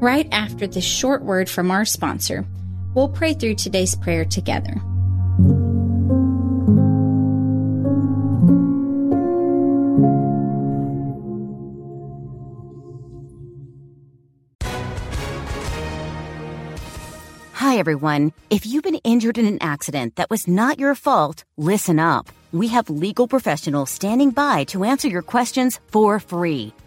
Right after this short word from our sponsor, we'll pray through today's prayer together. Hi, everyone. If you've been injured in an accident that was not your fault, listen up. We have legal professionals standing by to answer your questions for free.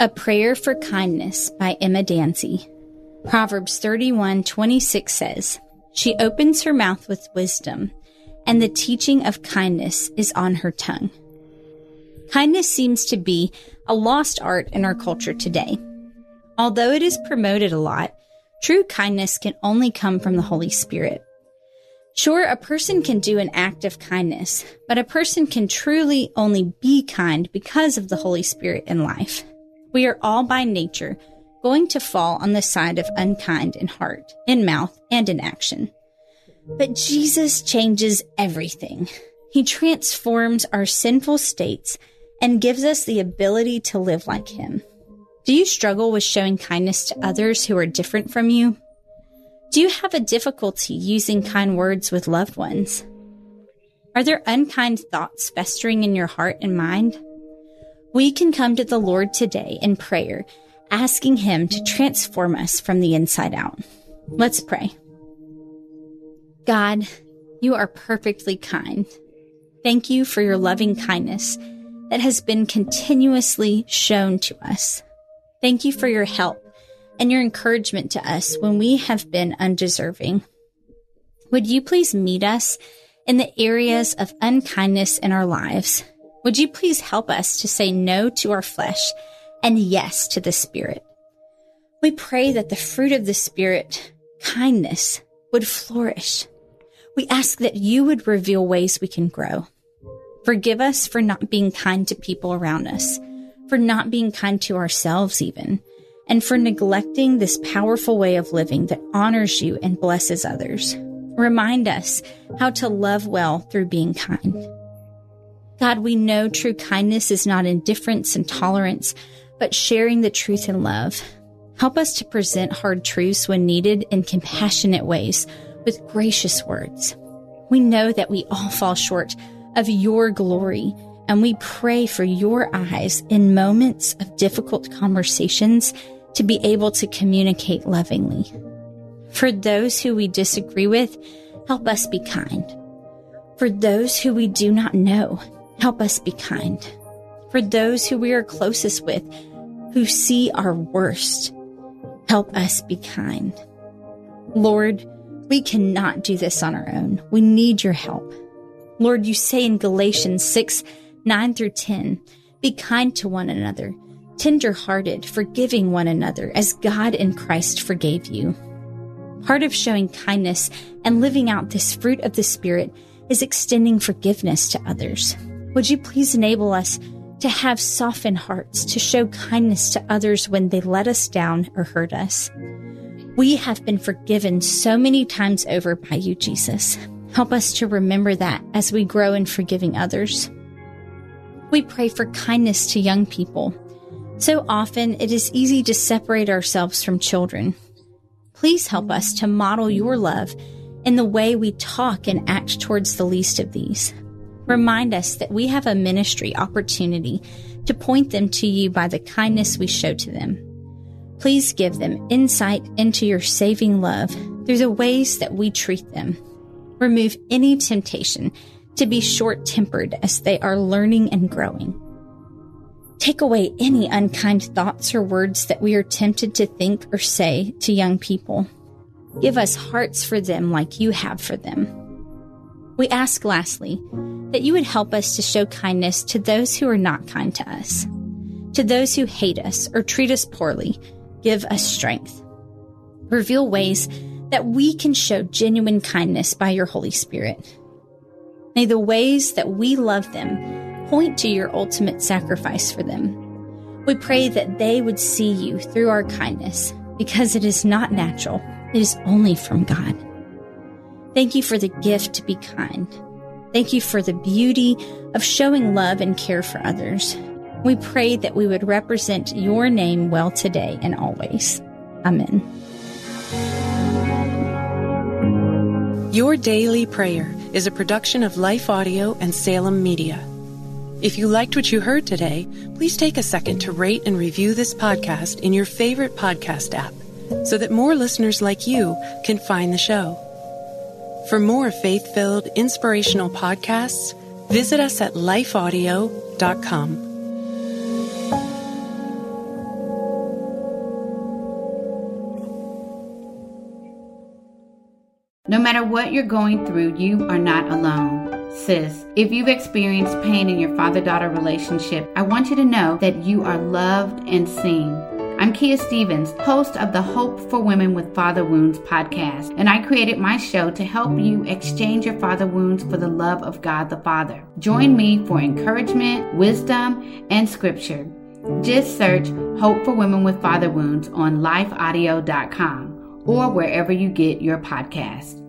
A Prayer for Kindness by Emma Danzey. Proverbs 31:26 says, "She opens her mouth with wisdom, and the teaching of kindness is on her tongue." Kindness seems to be a lost art in our culture today. Although it is promoted a lot, true kindness can only come from the Holy Spirit. Sure, a person can do an act of kindness, but a person can truly only be kind because of the Holy Spirit in life. We are all by nature going to fall on the side of unkind in heart, in mouth, and in action. But Jesus changes everything. He transforms our sinful states and gives us the ability to live like Him. Do you struggle with showing kindness to others who are different from you? Do you have a difficulty using kind words with loved ones? Are there unkind thoughts festering in your heart and mind? We can come to the Lord today in prayer, asking Him to transform us from the inside out. Let's pray. God, you are perfectly kind. Thank you for your loving kindness that has been continuously shown to us. Thank you for your help and your encouragement to us when we have been undeserving. Would you please meet us in the areas of unkindness in our lives? Would you please help us to say no to our flesh and yes to the Spirit? We pray that the fruit of the Spirit, kindness, would flourish. We ask that you would reveal ways we can grow. Forgive us for not being kind to people around us, for not being kind to ourselves even, and for neglecting this powerful way of living that honors you and blesses others. Remind us how to love well through being kind. God, we know true kindness is not indifference and tolerance, but sharing the truth in love. Help us to present hard truths when needed in compassionate ways with gracious words. We know that we all fall short of your glory, and we pray for your eyes in moments of difficult conversations to be able to communicate lovingly. For those who we disagree with, help us be kind. For those who we do not know, Help us be kind. For those who we are closest with, who see our worst, help us be kind. Lord, we cannot do this on our own. We need your help. Lord, you say in Galatians 6 9 through 10, be kind to one another, tender hearted, forgiving one another as God in Christ forgave you. Part of showing kindness and living out this fruit of the Spirit is extending forgiveness to others. Would you please enable us to have softened hearts, to show kindness to others when they let us down or hurt us? We have been forgiven so many times over by you, Jesus. Help us to remember that as we grow in forgiving others. We pray for kindness to young people. So often it is easy to separate ourselves from children. Please help us to model your love in the way we talk and act towards the least of these. Remind us that we have a ministry opportunity to point them to you by the kindness we show to them. Please give them insight into your saving love through the ways that we treat them. Remove any temptation to be short tempered as they are learning and growing. Take away any unkind thoughts or words that we are tempted to think or say to young people. Give us hearts for them like you have for them. We ask lastly that you would help us to show kindness to those who are not kind to us. To those who hate us or treat us poorly, give us strength. Reveal ways that we can show genuine kindness by your Holy Spirit. May the ways that we love them point to your ultimate sacrifice for them. We pray that they would see you through our kindness because it is not natural, it is only from God. Thank you for the gift to be kind. Thank you for the beauty of showing love and care for others. We pray that we would represent your name well today and always. Amen. Your Daily Prayer is a production of Life Audio and Salem Media. If you liked what you heard today, please take a second to rate and review this podcast in your favorite podcast app so that more listeners like you can find the show. For more faith filled, inspirational podcasts, visit us at lifeaudio.com. No matter what you're going through, you are not alone. Sis, if you've experienced pain in your father daughter relationship, I want you to know that you are loved and seen. I'm Kia Stevens, host of the Hope for Women with Father Wounds podcast, and I created my show to help you exchange your father wounds for the love of God the Father. Join me for encouragement, wisdom, and scripture. Just search Hope for Women with Father Wounds on lifeaudio.com or wherever you get your podcast.